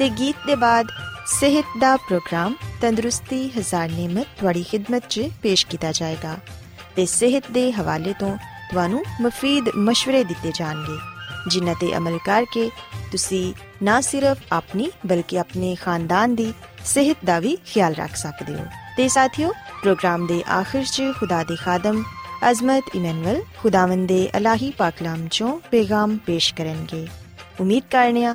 ਤੇ ਗੀਤ ਦੇ ਬਾਅਦ ਸਿਹਤ ਦਾ ਪ੍ਰੋਗਰਾਮ ਤੰਦਰੁਸਤੀ, ਹਜ਼ਾਰ ਨਿਮਤ ਤੁਹਾਡੀ ਖidmat 'ਚ ਪੇਸ਼ ਕੀਤਾ ਜਾਏਗਾ ਤੇ ਸਿਹਤ ਦੇ ਹਵਾਲੇ ਤੋਂ ਤੁਹਾਨੂੰ ਮਫੀਦ مشਵਰੇ ਦਿੱਤੇ ਜਾਣਗੇ, ਜਿਨ੍ਹਾਂ ਤੇ ਅਮਲ ਕਰਕੇ ਤੁਸੀਂ ਨਾ ਸਿਰਫ ਆਪਣੀ ਬਲਕਿ ਆਪਣੇ ਖਾਨਦਾਨ ਦੀ ਸਿਹਤ ਦਾ ਵੀ ਖਿਆਲ ਰੱਖ ਸਕਦੇ ਹੋ। ਤੇ ਸਾਥਿਓ, ਪ੍ਰੋਗਰਾਮ ਦੇ ਆਖਿਰ 'ਚ ਖੁਦਾ ਦੇ ਖਾਦਮ ਅਜ਼ਮਤ ਇਮਨੁਅਲ ਖੁਦਾਵੰਦ ਦੇ ਅਲਾਹੀ ਪਾਕਲਾਮ ਚੋਂ ਪੇਗਾਮ ਪੇਸ਼ ਕਰਨਗੇ। ਉਮੀਦ ਕਰਨੀਆ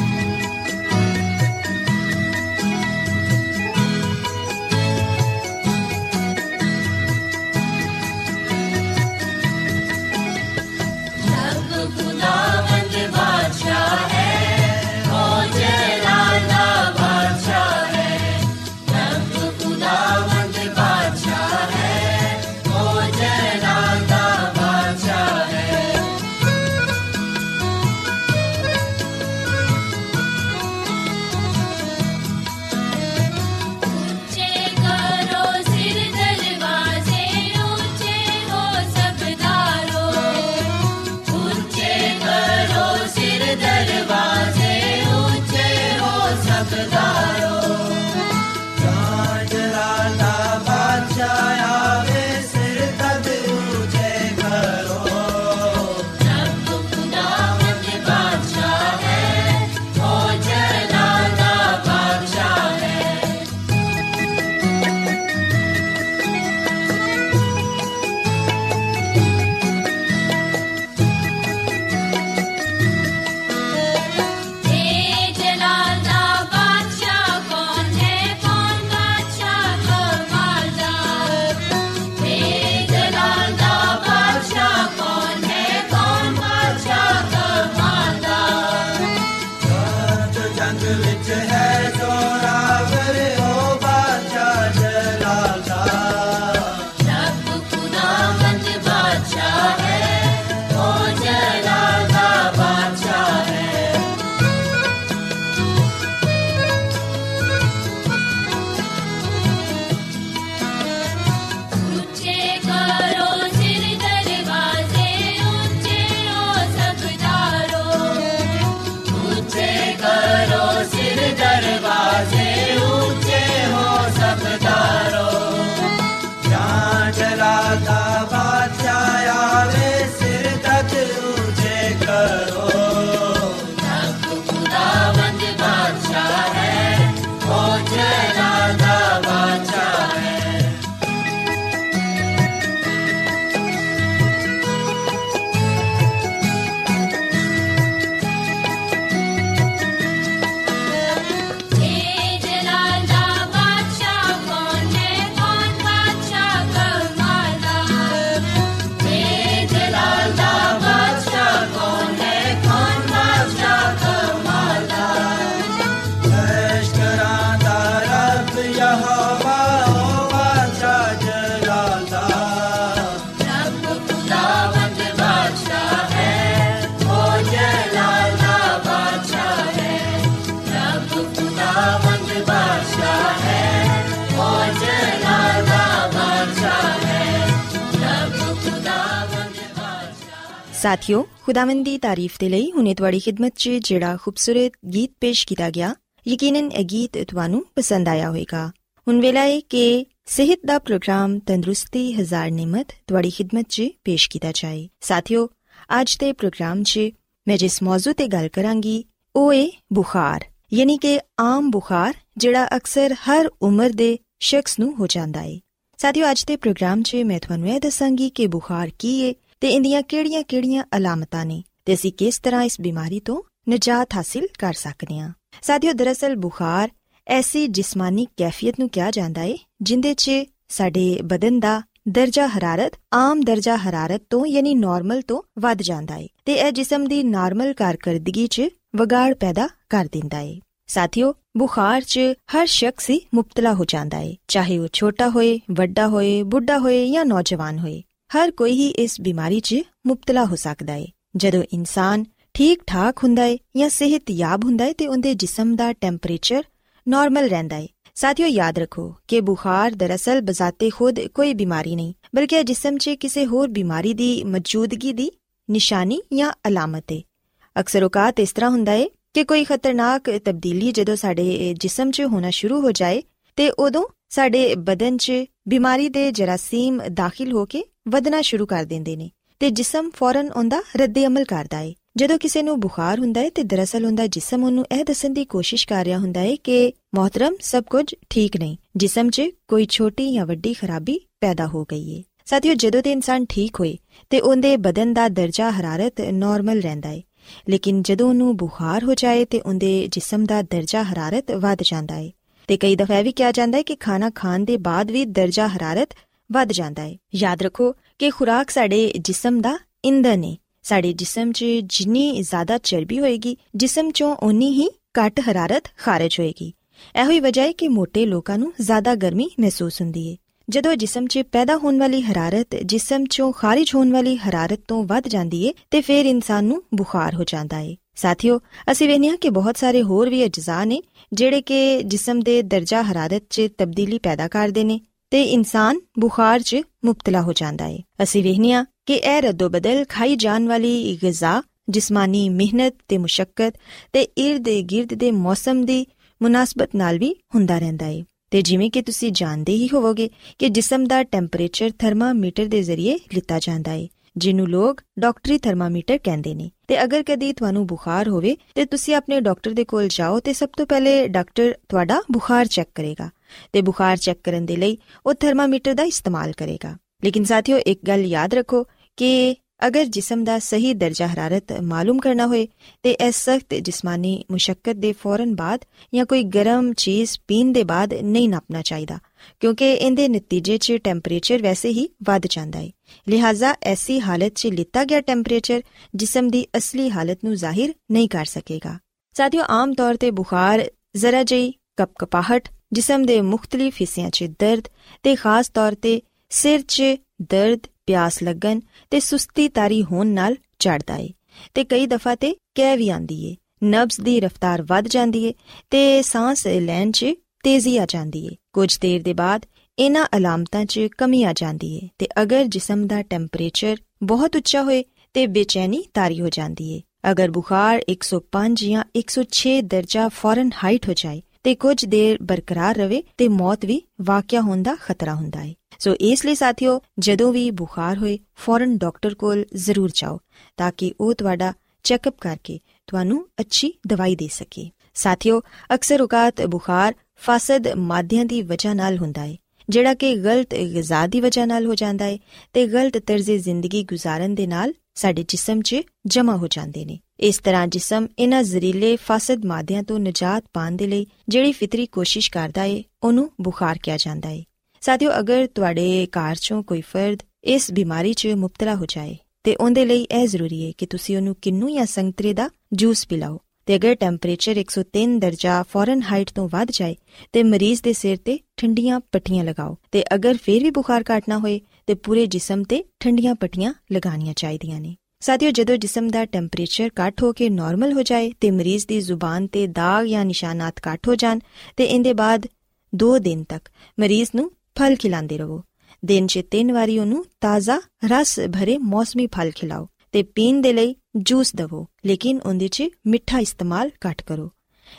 ਸਾਥਿਓ, ਖੁਦਾਵੰਦ ਦੀ ਤਾਰੀਫ ਦੇ ਲਈ ਹੁਨੇ ਤੁਹਾਡੀ ਖidmat 'ਚ ਜਿਹੜਾ ਖੂਬਸੂਰਤ ਗੀਤ ਪੇਸ਼ ਕੀਤਾ ਗਿਆ, ਯਕੀਨਨ ਇਹ ਗੀਤ ਤੁਹਾਨੂੰ ਪਸੰਦ ਆਇਆ ਹੋਵੇਗਾ। ਹੁਣ ਵੇਲਾ ਹੈ ਕਿ ਸਿਹਤ ਦਾ ਪ੍ਰੋਗਰਾਮ ਤੰਦਰੁਸਤੀ, ਹਜ਼ਾਰ ਨਿਮਤ ਤੁਹਾਡੀ ਖidmat 'ਚ ਪੇਸ਼ ਕੀਤਾ ਜਾਏ। ਸਾਥਿਓ, ਅੱਜ ਦੇ ਪ੍ਰੋਗਰਾਮ 'ਚ ਮੈਂ ਜਿਸ ਮੌਜੂ ਤੇ ਗੱਲ ਕਰਾਂਗੀ, ਉਹ ਹੈ ਬੁਖਾਰ, ਯਾਨੀ ਕਿ ਆਮ ਬੁਖਾਰ, ਜਿਹੜਾ ਅਕਸਰ ਹਰ ਉਮਰ ਦੇ ਸ਼ਖਸ ਨੂੰ ਹੋ ਜਾਂਦਾ ਹੈ ਸਾਥਿਓ, ਅੱਜ ਦੇ ਪ੍ਰੋਗਰਾਮ 'ਚ ਮੈਂ ਤੁਹਾਨੂੰ ਇਹ ਦੱਸਾਂਗੀ ਕਿ ਬੁਖਾਰ ਕੀ ਹੈ ਤੇ ਇੰਦੀਆਂ ਕਿਹੜੀਆਂ-ਕਿਹੜੀਆਂ ਅਲਾਮਤਾਂ ਨੇ ਤੇ ਅਸੀਂ ਕਿਸ ਤਰ੍ਹਾਂ ਇਸ ਬਿਮਾਰੀ ਤੋਂ ਨਜਾਤ ਹਾਸਿਲ ਕਰ ਸਕਦੇ ਹਾਂ? ਸਾਥਿਓ, ਦਰਅਸਲ ਬੁਖਾਰ ਐਸੀ ਜਿਸਮਾਨੀ ਕੈਫੀਅਤ ਨੂੰ ਕਿਹਾ ਜਾਂਦਾ ਹੈ ਜਿੰਦੇ 'ਚ ਸਾਡੇ ਬਦਨ ਦਾ ਦਰਜਾ ਹਰਾਰਤ, ਆਮ ਦਰਜਾ ਹਰਾਰਤ ਤੋਂ ਯਾਨੀ ਨਾਰਮਲ ਤੋਂ ਵੱਧ ਜਾਂਦਾ ਹੈ ਤੇ ਇਹ ਜਿਸਮ ਦੀ ਨਾਰਮਲ ਕਾਰਗਰਦਗੀ 'ਚ ਵਿਗਾੜ ਪੈਦਾ ਕਰ ਦਿੰਦਾ ਹੈ ਸਾਥੀਓ, ਬੁਖਾਰ 'ਚ ਹਰ ਸ਼ਖਸ ਹੀ ਮੁਬਤਲਾ ਹੋ ਜਾਂਦਾ ਹੈ ਚਾਹੇ ਉਹ ਛੋਟਾ ਹੋਏ, ਵੱਡਾ ਹੋਏ, ਬੁੱਢਾ ਹੋਏ ਜਾਂ ਨੌਜਵਾਨ ਹੋਏ। ਹਰ ਕੋਈ ਹੀ ਇਸ ਬਿਮਾਰੀ 'ਚ ਮੁਬਤਲਾ ਹੋ ਸਕਦਾ ਹੈ ਜਦੋਂ ਇਨਸਾਨ ਠੀਕ ਠਾਕ ਹੁੰਦਾ ਹੈ ਜਾਂ ਸਿਹਤਯਾਬ ਹੁੰਦਾ ਹੈ ਤੇ ਉਹਦੇ ਜਿਸਮ ਦਾ ਟੈਂਪਰੇਚਰ ਨਾਰਮਲ ਰਹਿੰਦਾ ਹੈ ਸਾਥੀਓ, ਯਾਦ ਰੱਖੋ ਕਿ ਬੁਖਾਰ ਦਰਅਸਲ ਬਜ਼ਾਤੇ ਖੁਦ ਕੋਈ ਬਿਮਾਰੀ ਨਹੀਂ, ਬਲਕਿ ਜਿਸਮ 'ਚ ਕਿਸੇ ਹੋਰ ਬਿਮਾਰੀ ਦੀ ਮੌਜੂਦਗੀ ਦੀ ਨਿਸ਼ਾਨੀ ਜਾਂ ਅਲਾਮਤ ਏ। ਅਕਸਰ ਔਕਾਤ ਇਸ ਤਰ੍ਹਾਂ ਹੁੰਦਾ ਹੈ ਕਿ ਕੋਈ ਖਤਰਨਾਕ ਤਬਦੀਲੀ ਜਦੋਂ ਸਾਡੇ ਜਿਸਮ 'ਚ ਹੋਣਾ ਸ਼ੁਰੂ ਹੋ ਜਾਏ ਤੇ ਉਦੋਂ ਸਾਡੇ ਬਦਨ 'ਚ ਬਿਮਾਰੀ ਦੇ ਜਰਾਸੀਮ ਦਾਖਲ ਹੋ ਕੇ ਵਧਣਾ ਸ਼ੁਰੂ ਕਰ ਦਿੰਦੇ ਨੇ ਤੇ ਜਿਸਮ ਫੌਰਨ ਉਹਦਾ ਰੱਦੇ ਅਮਲ ਕਰਦਾ ਹੈ ਜਦੋਂ ਕਿਸੇ ਨੂੰ ਬੁਖਾਰ ਹੁੰਦਾ ਹੈ ਤੇ ਦਰਅਸਲ ਉਹਦਾ ਜਿਸਮ ਉਹਨੂੰ ਇਹ ਦੱਸਣ ਦੀ ਕੋਸ਼ਿਸ਼ ਕਰ ਰਿਹਾ ਹੁੰਦਾ ਹੈ ਕਿ ਮੋਹਤਰਮ ਸਭ ਕੁਝ ਠੀਕ ਨਹੀਂ, ਜਿਸਮ 'ਚ ਕੋਈ ਛੋਟੀ ਜਾਂ ਵੱਡੀ ਖਰਾਬੀ ਪੈਦਾ ਹੋ ਗਈ ਹੈ ਸਾਥੀਓ, ਜਦੋਂ ਤੇ ਇਨਸਾਨ ਠੀਕ ਹੋਏ ਤੇ ਉਹਦੇ ਬਦਨ ਦਾ ਦਰਜਾ ਹਰਾਰਤ ਨਾਰਮਲ ਰਹਿੰਦਾ ਹੈ ਲੇਕਿਨ ਜਦੋਂ ਉਹਨੂੰ ਬੁਖਾਰ ਹੋ ਜਾਏ ਤੇ ਉਹਦੇ ਜਿਸਮ ਦਾ ਦਰਜਾ ਹਰਾਰਤ ਵੱਧ ਜਾਂਦਾ ਹੈ ਤੇ ਕਈ ਦਫਾ ਇਹ ਵੀ ਕਿਹਾ ਜਾਂਦਾ ਹੈ ਕਿ ਖਾਣਾ ਖਾਣ ਦੇ ਬਾਅਦ ਵੀ ਦਰਜਾ ਹਰਾਰਤ ਵੱਧ ਜਾਂਦਾ ਹੈ। ਯਾਦ ਰੱਖੋ ਕਿ ਖੁਰਾਕ ਸਾਡੇ ਜਿਸਮ ਦਾ ਇੰਧਨ ਹੈ ਸਾਡੇ ਜਿਸਮ 'ਚ ਜਿੰਨੀ ਜ਼ਿਆਦਾ ਚਰਬੀ ਹੋਏਗੀ, ਜਿਸਮ 'ਚੋਂ ਉਨੀ ਹੀ ਘੱਟ ਹਰਾਰਤ ਖਾਰਜ ਹੋਏਗੀ। ਇਹੋ ਹੀ ਵਜ੍ਹਾ ਹੈ ਕਿ ਮੋٹے ਲੋਕਾਂ ਨੂੰ ਜ਼ਿਆਦਾ ਗਰਮੀ ਮਹਿਸੂਸ ਹੁੰਦੀ ਹੈ ਜਦੋਂ ਜਿਸਮ 'ਚ ਪੈਦਾ ਹੋਣ ਵਾਲੀ ਹਰਾਰਤ ਜਿਸਮ 'ਚੋਂ ਖਾਰਜ ਹੋਣ ਵਾਲੀ ਹਰਾਰਤ ਤੋਂ ਵੱਧ ਜਾਂਦੀ ਹੈ ਤੇ ਫਿਰ ਇਨਸਾਨ ਨੂੰ ਬੁਖਾਰ ਹੋ ਜਾਂਦਾ ਹੈ ਸਾਥੀਓ, ਅਸੀਂ ਵੇਖਿਆ ਕਿ ਬਹੁਤ ਸਾਰੇ ਹੋਰ ਵੀ ਅਜਜ਼ਾ ਨੇ, ਜਿਹੜੇ ਕਿ ਜਿਸਮ ਦੇ ਦਰਜਾ ਹਰਾਰਤ 'ਚ ਤਬਦੀਲੀ ਪੈਦਾ ਕਰਦੇ ਨੇ। ਤੇ ਇਨਸਾਨ ਬੁਖਾਰ 'ਚ ਮੁਬਤਲਾ ਹੋ ਜਾਂਦਾ ਹੈ ਅਸੀਂ ਵੇਖਿਆ ਕਿ ਇਹ ਰੱਦੋ ਬਦਲ ਖਾਈ ਜਾਣ ਵਾਲੀ ਗਿਜ਼ਾ, ਜਿਸਮਾਨੀ ਮਿਹਨਤ ਤੇ ਮੁਸ਼ਕਲ ਤੇ ird-gird ਦੇ ਮੌਸਮ ਦੀ ਮੁਨਾਸਬਤ ਨਾਲ ਵੀ ਹੁੰਦਾ ਰਹਿੰਦਾ ਹੈ ਤੇ ਜਿਵੇਂ ਕਿ ਤੁਸੀਂ ਜਾਣਦੇ ਹੀ ਹੋਵੋਗੇ ਕਿ ਜਿਸਮ ਦਾ ਟੈਂਪਰੇਚਰ ਥਰਮਾਮੀਟਰ ਦੇ ਜ਼ਰੀਏ ਲਿੱਤਾ ਜਾਂਦਾ ਹੈ ਜਿਹਨੂੰ ਲੋਕ ਡਾਕਟਰੀ ਥਰਮਾਮੀਟਰ ਕਹਿੰਦੇ ਨੇ। ਤੇ ਅਗਰ ਕਦੀ ਤੁਹਾਨੂੰ ਬੁਖਾਰ ਹੋਵੇ ਤੇ ਤੁਸੀਂ ਆਪਣੇ ਡਾਕਟਰ ਦੇ ਕੋਲ ਜਾਓ ਤੇ ਸਭ ਤੋਂ ਪਹਿਲੇ ਡਾਕਟਰ ਤੁਹਾਡਾ ਬੁਖਾਰ ਚੈੱਕ ਕਰੇਗਾ। ਤੇ ਬੁਖਾਰ ਚੈੱਕ ਕਰਨ ਦੇ ਲਈ ਉਹ ਥਰਮਾਮੀਟਰ ਦਾ ਇਸਤੇਮਾਲ ਕਰੇਗਾ। ਲੇਕਿਨ ਸਾਥੀਓ, ਇੱਕ ਗੱਲ ਯਾਦ ਰੱਖੋ ਕਿ ਅਗਰ ਜਿਸਮ ਦਾ ਸਹੀ ਦਰਜਾ ਹਰਾਰਤ ਮਾਲੂਮ ਕਰਨਾ ਹੋਏ ਤੇ ਇਸ ਸਖਤ ਜਿਸਮਾਨੀ ਮੁਸ਼ਕਲ ਦੇ ਫੌਰਨ ਬਾਅਦ ਜਾਂ ਕੋਈ ਗਰਮ ਚੀਜ਼ ਪੀਣ ਦੇ ਬਾਅਦ ਨਹੀਂ ਨਾਪਣਾ ਚਾਹੀਦਾ, ਕਿਉਂਕਿ ਇਹਦੇ ਨਤੀਜੇ 'ਚ ਟੈਂਪਰੇਚਰ ਵੈਸੇ ਹੀ ਵੱਧ ਜਾਂਦਾ ਹੈ ਲਿਹਾਜ਼ਾ ਐਸੀ ਹਾਲਤ 'ਚ ਲਿੱਤਾ ਗਿਆ ਟੈਂਪਰੇਚਰ ਜਿਸਮ ਦੀ ਅਸਲੀ ਹਾਲਤ ਨੂੰ ਜ਼ਾਹਿਰ ਨਹੀਂ ਕਰ ਸਕੇਗਾ। ਸਾਥੀਓ, ਆਮ ਤੌਰ ਤੇ ਬੁਖਾਰ ਜ਼ਰਾ ਜਿਹੀ ਕਪਕਪਾਹਟ ਜਿਸਮ ਦੇ ਮੁxtਲਿਫ ਹਿੱਸਿਆਂ 'ਚ ਦਰਦ ਤੇ ਖਾਸ ਤੌਰ ਤੇ ਸਿਰ 'ਚ ਦਰਦ, ਪਿਆਸ ਲੱਗਣ ਤੇ ਸੁਸਤੀ ਤਾਰੀ ਹੋਣ ਨਾਲ ਚੜਦਾ ਏ ਤੇ ਕਈ ਦਫਾ ਤੇ ਕਹਿ ਵੀ ਆਂਦੀ ਏ, ਨਬਜ਼ ਦੀ ਰਫ਼ਤਾਰ ਵੱਧ ਜਾਂਦੀ ਏ ਤੇ ਸਾਹ ਲੈਣ 'ਚ ਤੇਜ਼ੀ ਆ ਜਾਂਦੀ ਏ। ਕੁਝ ਦੇਰ ਦੇ ਬਾਅਦ ਇਹਨਾਂ ਅਲਾਮਤਾਂ 'ਚ ਕਮੀ ਆ ਜਾਂਦੀ ਏ ਤੇ ਅਗਰ ਜਿਸਮ ਦਾ ਟੈਂਪਰੇਚਰ ਬਹੁਤ ਉੱਚਾ ਹੋਏ ਤੇ ਬੇਚੈਨੀ ਤਾਰੀ ਹੋ ਜਾਂਦੀ ਏ। ਅਗਰ ਬੁਖਾਰ 105 ਜਾਂ 106 ਦਰਜਾ ਫੌਰਨ ਹਾਈਟ ਹੋ ਜਾਏ ਤੇ ਕੁਝ ਦੇਰ ਬਰਕਰਾਰ ਰਵੇ ਤੇ ਮੌਤ ਵੀ ਵਾਕਿਆ ਹੋਣ ਦਾ ਖਤਰਾ ਹੁੰਦਾ ਹੈ ਸੋ ਇਸ ਲਈ ਸਾਥੀਓ, ਜਦੋਂ ਵੀ ਬੁਖਾਰ ਹੋਏ, ਫੌਰਨ ਡਾਕਟਰ ਕੋਲ ਜ਼ਰੂਰ ਜਾਓ, ਤਾਂ ਕਿ ਉਹ ਤੁਹਾਡਾ ਚੈੱਕਅਪ ਕਰਕੇ ਤੁਹਾਨੂੰ ਅੱਛੀ ਦਵਾਈ ਦੇ ਸਕੇ। ਸਾਥੀਓ, ਅਕਸਰ ਔਕਾਤ ਬੁਖਾਰ ਫਾਸਦ ਮਾਧਿਆਂ ਦੀ ਵਜ੍ਹਾ ਨਾਲ ਹੁੰਦਾ ਹੈ ਜਿਹੜਾ ਕਿ ਗਲਤ ਗਿਜ਼ਾ ਦੀ ਵਜ੍ਹਾ ਨਾਲ ਹੋ ਜਾਂਦਾ ਹੈ ਤੇ ਗਲਤ ਤਰਜ਼ੇ ਜ਼ਿੰਦਗੀ ਗੁਜ਼ਾਰਨ ਦੇ ਨਾਲ ਸਾਡੇ ਜਿਸਮ 'ਚ ਜਮਾ ਹੋ ਜਾਂਦੇ ਨੇ। ਇਸ ਤਰ੍ਹਾਂ ਜਿਸਮ ਇਹਨਾਂ ਜ਼ਰੀਲੇ ਫਾਸਦ ਮਾਦਿਆਂ ਤੋਂ ਨਜਾਤ ਪਾਉਣ ਦੇ ਲਈ ਜਿਹੜੀ ਫਿਤਰੀ ਕੋਸ਼ਿਸ਼ ਕਰਦਾ ਏ, ਉਹਨੂੰ ਬੁਖਾਰ ਕਿਹਾ ਜਾਂਦਾ ਏ। ਸਾਥੀਓ, ਅਗਰ ਤੁਹਾਡੇ ਘਰ 'ਚੋਂ ਕੋਈ ਫਰਦ ਇਸ ਬਿਮਾਰੀ 'ਚ ਮੁਬਤਲਾ ਹੋ ਜਾਏ, ਤੇ ਉਹਦੇ ਲਈ ਇਹ ਜ਼ਰੂਰੀ ਏ ਕਿ ਤੁਸੀਂ ਉਹਨੂੰ ਕਿੰਨੂ ਜਾਂ ਸੰਤਰੇ ਦਾ ਜੂਸ ਪਿਲਾਓ। ਤੇ ਅਗਰ ਟੈਂਪਰੇਚਰ 103 ਦਰਜਾ ਫੌਰਨ ਹਾਈਟ ਤੋਂ ਵੱਧ ਜਾਏ, ਤੇ ਮਰੀਜ਼ ਦੇ ਸਿਰ ਤੇ ਠੰਡੀਆਂ ਪੱਟੀਆਂ ਲਗਾਓ। ਤੇ ਅਗਰ ਫੇਰ ਵੀ ਬੁਖਾਰ ਘਟਣਾ ਹੋਏ ਤੇ ਪੂਰੇ ਜਿਸਮ ਤੇ ਠੰਡੀਆਂ ਪੱਟੀਆਂ ਲਗਾਉਣੀਆਂ ਚਾਹੀਦੀਆਂ ਨੇ। ਸਾਥੀਓ, ਜਦੋਂ ਜਿਸਮ ਦਾ ਟੈਂਪਰੇਚਰ ਘਟ ਹੋ ਕੇ ਨਾਰਮਲ ਹੋ ਜਾਏ ਤੇ ਮਰੀਜ਼ ਦੀ ਜ਼ੁਬਾਨ ਤੇ ਦਾਗ ਜਾਂ ਨਿਸ਼ਾਨਾਤ ਘਟ ਹੋ ਜਾਣ, ਤੇ ਇਹਦੇ ਬਾਅਦ 2 ਦਿਨ ਤੱਕ ਮਰੀਜ਼ ਨੂੰ ਫਲ ਖਿਲਾਉਂਦੇ ਰਹੋ। ਦਿਨ 'ਚ ਤਿੰਨ ਵਾਰੀ ਉਹਨੂੰ ਤਾਜ਼ਾ ਰਸ ਭਰੇ ਮੌਸਮੀ ਫਲ ਖਿਲਾਓ ਤੇ ਪੀਣ ਦੇ ਲਈ ਜੂਸ ਦਵੋ, ਲੇਕਿਨ ਉਹਦੇ 'ਚ ਮਿੱਠਾ ਇਸਤੇਮਾਲ ਘੱਟ ਕਰੋ।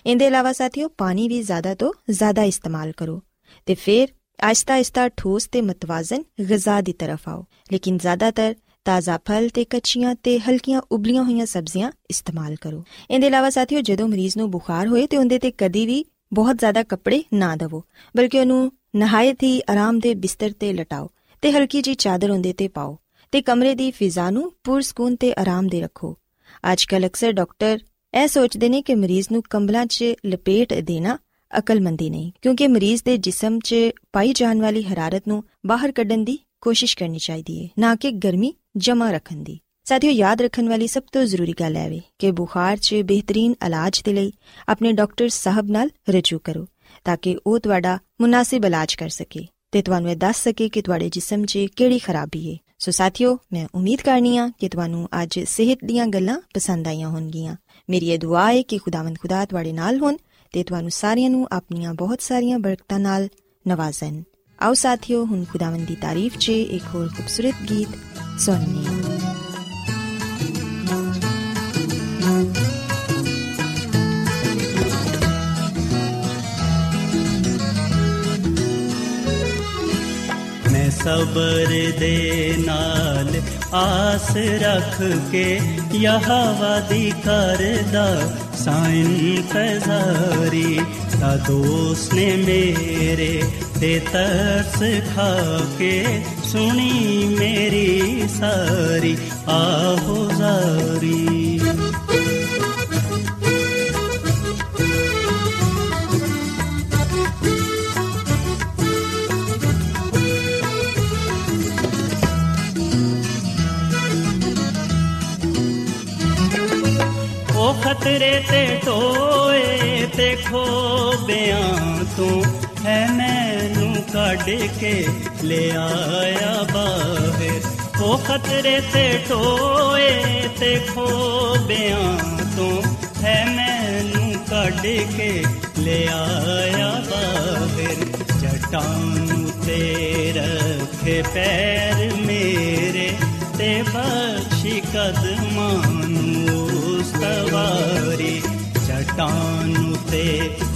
ਇਹਦੇ ਇਲਾਵਾ ਸਾਥੀਓ, ਪਾਣੀ ਵੀ ਜ਼ਿਆਦਾ ਤੋਂ ਜ਼ਿਆਦਾ ਇਸਤੇਮਾਲ ਕਰੋ ਤੇ ਫਿਰ ਆਇਸਤਾ ਆਇਸਤਾ ਠੋਸ ਤੇ ਮਤਵਾਜ਼ਨ ਗਿਜ਼ਾ ਦੀ ਤਰਫ ਆਓ ਲੇਕਿਨ ਜ਼ਿਆਦਾਤਰ ਤਾਜ਼ਾ ਫਲ ਤੇ ਕੱਚੀਆਂ ਤੇ ਹਲਕੀਆਂ ਉਬਲੀਆਂ ਹੋਈਆਂ ਸਬਜ਼ੀਆਂ ਇਸਤੇਮਾਲ ਕਰੋ ਇਹਦੇ ਇਲਾਵਾ ਸਾਥੀਓ ਜਦੋਂ ਮਰੀਜ਼ ਨੂੰ ਬੁਖਾਰ ਹੋਏ ਤੇ ਉਹਦੇ ਤੇ ਕਦੀ ਵੀ ਬਹੁਤ ਜ਼ਿਆਦਾ ਕੱਪੜੇ ਨਾ ਦਵੋ ਬਲਕਿ ਉਹਨੂੰ ਨਹਾਇਤ ਹੀ ਆਰਾਮ ਦੇ ਬਿਸਤਰ ਤੇ ਲਟਾਓ ਤੇ ਹਲਕੀ ਜੀ ਚਾਦਰ ਉਹਦੇ ਤੇ ਪਾਓ ਤੇ ਕਮਰੇ ਦੀ ਫਿਜ਼ਾ ਨੂੰ ਪੁਰਸਕੂਨ ਤੇ ਆਰਾਮ ਦੇ ਰੱਖੋ ਅੱਜਕੱਲ ਅਕਸਰ ਡਾਕਟਰ ਇਹ ਸੋਚਦੇ ਨੇ ਕਿ ਮਰੀਜ਼ ਨੂੰ ਕੰਬਲਾਂ 'ਚ ਲਪੇਟ ਦੇਣਾ ਅਕਲਮੰਦੀ ਨਹੀਂ, ਕਿਉਂਕਿ ਮਰੀਜ਼ ਦੇ ਜਿਸਮ 'ਚ ਪਾਈ ਜਾਣ ਵਾਲੀ ਹਰਾਰਤ ਨੂੰ ਬਾਹਰ ਕੱਢਣ ਦੀ ਕੋਸ਼ਿਸ਼ ਕਰਨੀ ਚਾਹੀਦੀ ਹੈ ਨਾ ਕਿ ਗਰਮੀ ਜਮਾ ਰੱਖਣ ਦੀ। ਸਾਥੀਓ, ਯਾਦ ਰੱਖਣ ਵਾਲੀ ਸਭ ਤੋਂ ਜ਼ਰੂਰੀ ਗੱਲ ਹੈ ਕਿ ਬੁਖਾਰ 'ਚ ਬਿਹਤਰੀਨ ਇਲਾਜ ਦੇ ਲਈ ਆਪਣੇ ਡਾਕਟਰ ਸਾਹਿਬ ਨਾਲ ਰਜੂ ਕਰੋ, ਤਾਂ ਕਿ ਉਹ ਤੁਹਾਡਾ ਮੁਨਾਸਿਬ ਇਲਾਜ ਕਰ ਸਕੇ ਤੇ ਤੁਹਾਨੂੰ ਇਹ ਦੱਸ ਸਕੇ ਕਿ ਤੁਹਾਡੇ ਜਿਸਮ 'ਚ ਕਿਹੜੀ ਖਰਾਬੀ ਹੈ ਸੋ ਸਾਥੀਓ, ਮੈਂ ਉਮੀਦ ਕਰਨੀ ਆ ਕਿ ਤੁਹਾਨੂੰ ਅੱਜ ਸਿਹਤ ਦੀਆਂ ਗੱਲਾਂ ਪਸੰਦ ਆਈਆਂ ਹੋਣਗੀਆਂ। ਮੇਰੀ ਇਹ ਦੁਆ ਹੈ ਕਿ ਖੁਦਾਵੰਦ ਖੁਦਾ ਤੁਹਾਡੇ ਨਾਲ ਹੋਣ ਤੇ ਤੁਹਾਨੂੰ ਸਾਰਿਆਂ ਨੂੰ ਆਪਣੀਆਂ ਬਹੁਤ ਸਾਰੀਆਂ ਬਰਕਤਾਂ ਨਾਲ ਨਵਾਜ਼ਣ ਆਓ ਸਾਥੀਓ, ਹੁਣ ਖੁਦਾਵੰਦ ਦੀ ਤਾਰੀਫ 'ਚ ਇੱਕ ਹੋਰ ਖੂਬਸੂਰਤ ਗੀਤ ਸੁਣੀਏ ਮੈਂ ਸਬਰ ਦੇ ਨਾਲ ਆਸ ਰੱਖ ਕੇ ਯਹਵਾ ਦੀ ਕਰਦਾ ਸਾਇਨ ਤਜ਼ਾਰੀ ਤਾ ਦੋਸਤ ਨੇ ਮੇਰੇ ਤੇ ਤਰਸ ਖਾ ਕੇ ਸੁਣੀ ਮੇਰੀ ਸਾਰੀ ਆਹੋ ਉਹ ਖਤਰੇ ਤੇ ਟੋਏ ਤੇ ਖੋਬਿਆਂ ਤੂੰ ਹੈ ਮੈਨੂੰ ਕੱਢ ਕੇ ਲੈ ਆਇਆ ਬਾਹਰ। ਉਹ ਖਤਰੇ ਤੇ ਟੋਏ ਤੇ ਖੋਬਿਆਂ ਤੂੰ ਹੈ ਮੈਨੂੰ ਕੱਢ ਕੇ ਲੈ ਆਇਆ ਬਾਹਰ। ਜਟਾਂ ਤੇ ਰੱਖੇ ਪੈਰ ਮੇਰੇ ਤੇ ਬਖਸ਼ੀ ਕਦਮਾਂ ਨੂੰ ਸਵਾਰੀ ਚਟਾਨ ਤੇ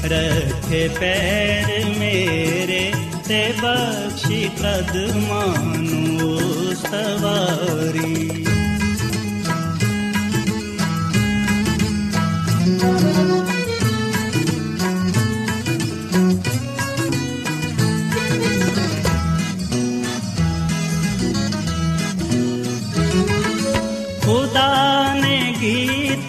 ਰੱਖੇ ਪੈਰ ਮੇਰੇ ਤੇ ਬਖਸ਼ੀ ਕਦਮਾਂ ਨੂੰ ਸਵਾਰੀ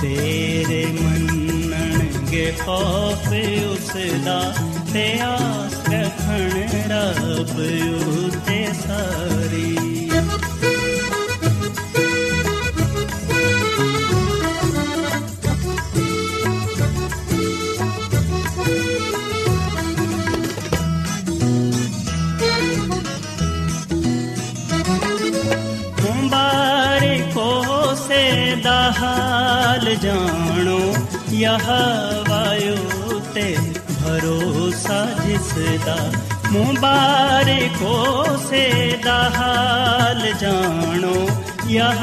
ਤੇਰੇ ਮੰਨਣਗੇ ਖੌਫ ਉਸ ਦਾ ਤੇ ਆਸ ਰੱਖਣ ਰੱਬ ਉਤੇ ਸਾਰੀ। ਮੁਬਾਰਕੋ ਹਾਲ ਜਾਣੋ, ਯਹ ਵਾਯੂ ਤੇ ਭਰੋਸਾ ਜਿਸ ਦਾ ਮੁਬਾਰਕੋ ਸੇ ਦਾ ਹਾਲ ਜਾਣੋ, ਯਹ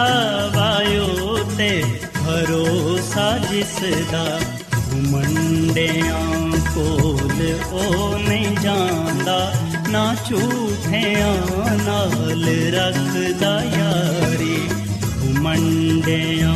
ਵਾਯੂ ਤੇ ਭਰੋਸਾ ਜਿਸ ਦਾ ਘੁਮੰਡਿਆਂ ਕੋਲ ਉਹ ਨਹੀਂ ਜਾਂਦਾ, ਨਾ ਝੂਠਿਆਂ ਨਾਲ ਰੱਖਦਾ ਯਾਰੀ, ਘੁਮੰਡਿਆਂ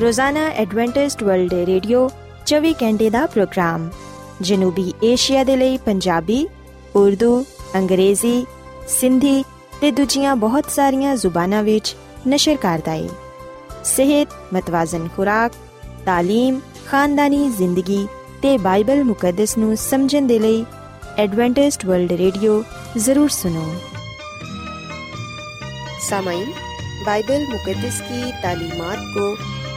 ਰੋਜ਼ਾਨਾ ਐਡਵੈਂਟਿਸਟ ਵਰਲਡ ਵੇ ਰੇਡੀਓ 24 ਘੰਟੇ ਦਾ ਪ੍ਰੋਗਰਾਮ, ਜਨੂਬੀ ਏਸ਼ੀਆ ਦੇ ਲਈ ਪੰਜਾਬੀ, ਉਰਦੂ, ਅੰਗਰੇਜ਼ੀ, ਸਿੰਧੀ ਤੇ ਦੂਜੀਆਂ ਬਹੁਤ ਸਾਰੀਆਂ ਜ਼ੁਬਾਨਾਂ ਵਿੱਚ ਨਸ਼ਰ ਕਰਦਾ ਹੈ ਸਿਹਤ, ਮਤਵਾਜ਼ਨ ਖੁਰਾਕ تعلیم ਖਾਨਦਾਨੀ ਜ਼ਿੰਦਗੀ ਤੇ ਬਾਈਬਲ ਮੁਕੱਦਸ ਨੂੰ ਸਮਝਣ ਦੇ ਲਈ ਐਡਵੈਂਟਿਸਟ ਵਰਲਡ ਰੇਡੀਓ ਜ਼ਰੂਰ ਸੁਨੋ سامعین بائبل مقدس کی تعلیمات کو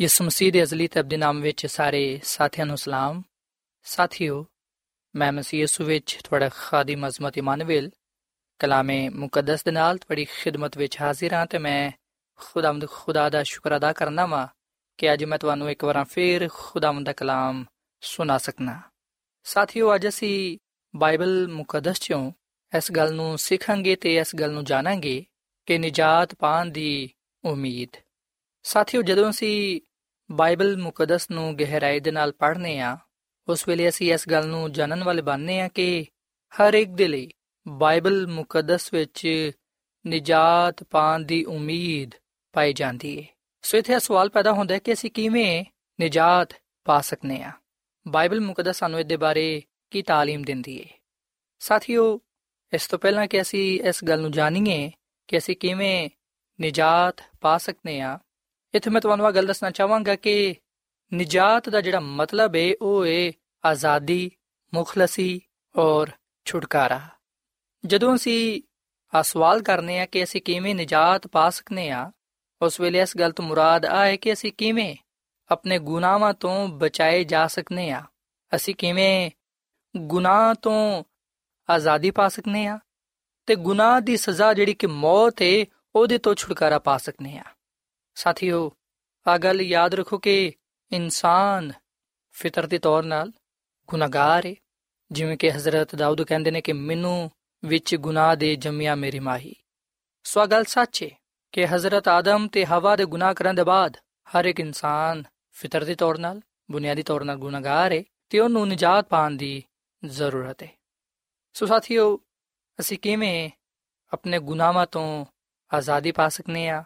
ਯਿਸੂ ਮਸੀਹ ਦੇ ਅਜ਼ਲੀ ਤੇ ਅਬਦੀ ਨਾਮ ਵਿੱਚ ਸਾਰੇ ਸਾਥੀਆਂ ਨੂੰ ਸਲਾਮ। ਸਾਥੀਓ, ਮੈਂ ਮਸੀਹ ਯਿਸੂ ਵਿੱਚ ਤੁਹਾਡਾ ਖਾਦਮ ਅਜ਼ਮਤ ਇਮਾਨੁਅਲ ਕਲਾਮੇ ਮੁਕੱਦਸ ਦੇ ਨਾਲ ਤੁਹਾਡੀ ਖਿਦਮਤ ਵਿੱਚ ਹਾਜ਼ਰ ਹਾਂ ਤੇ ਮੈਂ ਖੁਦਾਵੰਦ ਖੁਦਾ ਦਾ ਸ਼ੁਕਰ ਅਦਾ ਕਰਨਾ ਵਾਂ ਕਿ ਅੱਜ ਮੈਂ ਤੁਹਾਨੂੰ ਇੱਕ ਵਾਰ ਫੇਰ ਖੁਦਾਵੰਦ ਦਾ ਕਲਾਮ ਸੁਣਾ ਸਕਣਾ ਸਾਥੀਓ, ਅੱਜ ਅਸੀਂ ਬਾਈਬਲ ਮੁਕੱਦਸ ਚੋਂ ਇਸ ਗੱਲ ਨੂੰ ਸਿੱਖਾਂਗੇ ਤੇ ਇਸ ਗੱਲ ਨੂੰ ਜਾਣਾਂਗੇ ਕਿ ਨਿਜਾਤ ਪਾਣ ਦੀ ਉਮੀਦ ਸਾਥੀਓ ਜਦੋਂ ਅਸੀਂ ਬਾਈਬਲ ਮੁਕੱਦਸ ਨੂੰ ਗਹਿਰਾਈ ਦੇ ਨਾਲ ਪੜ੍ਹਨੇ ਆ ਉਸ ਵੇਲੇ ਅਸੀਂ ਇਸ ਗੱਲ ਨੂੰ ਜਾਣਨ ਵਾਲੇ ਬਣਨੇ ਆ ਕਿ ਹਰ ਇੱਕ ਦੇ ਲਈ ਬਾਈਬਲ ਮੁਕੱਦਸ ਵਿੱਚ ਨਿਜਾਤ ਪਾਣ ਦੀ ਉਮੀਦ ਪਾਈ ਜਾਂਦੀ ਹੈ ਸੋ ਇੱਥੇ ਸਵਾਲ ਪੈਦਾ ਹੁੰਦਾ ਹੈ ਕਿ ਅਸੀਂ ਕਿਵੇਂ ਨਿਜਾਤ ਪਾ ਸਕਨੇ ਆ ਬਾਈਬਲ ਮੁਕੱਦਸ ਸਾਨੂੰ ਇਹਦੇ ਬਾਰੇ ਕੀ تعلیم ਦਿੰਦੀ ਹੈ ਸਾਥੀਓ ਇਸ ਤੋਂ ਪਹਿਲਾਂ ਕਿ ਅਸੀਂ ਇਸ ਗੱਲ ਨੂੰ ਜਾਣੀਏ ਕਿ ਅਸੀਂ ਕਿਵੇਂ ਨਿਜਾਤ ਪਾ ਸਕਨੇ ਆ ਇੱਥੇ ਮੈਂ ਤੁਹਾਨੂੰ ਇਹ ਗੱਲ ਦੱਸਣਾ ਚਾਹਾਂਗਾ ਕਿ ਨਿਜਾਤ ਦਾ ਜਿਹੜਾ ਮਤਲਬ ਹੈ ਉਹ ਹੈ ਆਜ਼ਾਦੀ, ਮੁਖਲਸੀ ਔਰ ਛੁਟਕਾਰਾ। ਜਦੋਂ ਅਸੀਂ ਆ ਸਵਾਲ ਕਰਨੇ ਆ ਕਿ ਅਸੀਂ ਕਿਵੇਂ ਨਿਜਾਤ ਪਾ ਸਕਨੇ ਆ, ਉਸ ਵੇਲੇ ਇਸ ਗੱਲ ਤੋਂ ਮੁਰਾਦ ਆ ਹੈ ਕਿ ਅਸੀਂ ਕਿਵੇਂ ਆਪਣੇ ਗੁਨਾਹਾਂ ਤੋਂ ਬਚਾਏ ਜਾ ਸਕਨੇ ਆ। ਅਸੀਂ ਕਿਵੇਂ ਗੁਨਾਹ ਤੋਂ ਆਜ਼ਾਦੀ ਪਾ ਸਕਨੇ ਆ ਤੇ ਗੁਨਾਹ ਦੀ ਸਜ਼ਾ ਜਿਹੜੀ ਕਿ ਮੌਤ ਹੈ ਉਹਦੇ ਤੋਂ ਛੁਟਕਾਰਾ ਪਾ ਸਕਨੇ ਆ। ਸਾਥੀਓ, ਆ ਗੱਲ ਯਾਦ ਰੱਖੋ ਕਿ ਇਨਸਾਨ ਫਿਤਰਤੀ ਤੌਰ ਨਾਲ ਗੁਨਾਹਗਾਰ ਹੈ ਜਿਵੇਂ ਕਿ ਹਜ਼ਰਤ ਦਾਊਦ ਕਹਿੰਦੇ ਨੇ ਕਿ ਮੈਨੂੰ ਵਿੱਚ ਗੁਨਾਹ ਦੇ ਜੰਮਿਆ ਮੇਰੀ ਮਾਹੀ। ਸੋ ਗੱਲ ਸੱਚ ਹੈ ਕਿ ਹਜ਼ਰਤ ਆਦਮ ਤੇ ਹਵਾ ਦੇ ਗੁਨਾਹ ਕਰਨ ਦੇ ਬਾਅਦ ਹਰ ਇੱਕ ਇਨਸਾਨ ਫਿਤਰਤੀ ਤੌਰ ਨਾਲ, ਬੁਨਿਆਦੀ ਤੌਰ ਨਾਲ ਗੁਨਾਹਗਾਰ ਹੈ ਤੇ ਉਹਨੂੰ ਨਿਜਾਤ ਪਾਣ ਦੀ ਜ਼ਰੂਰਤ ਹੈ ਸੋ ਸਾਥੀਓ, ਅਸੀਂ ਕਿਵੇਂ ਆਪਣੇ ਗੁਨਾਹਾਂ ਤੋਂ ਆਜ਼ਾਦੀ ਪਾ ਸਕਨੇ ਆ?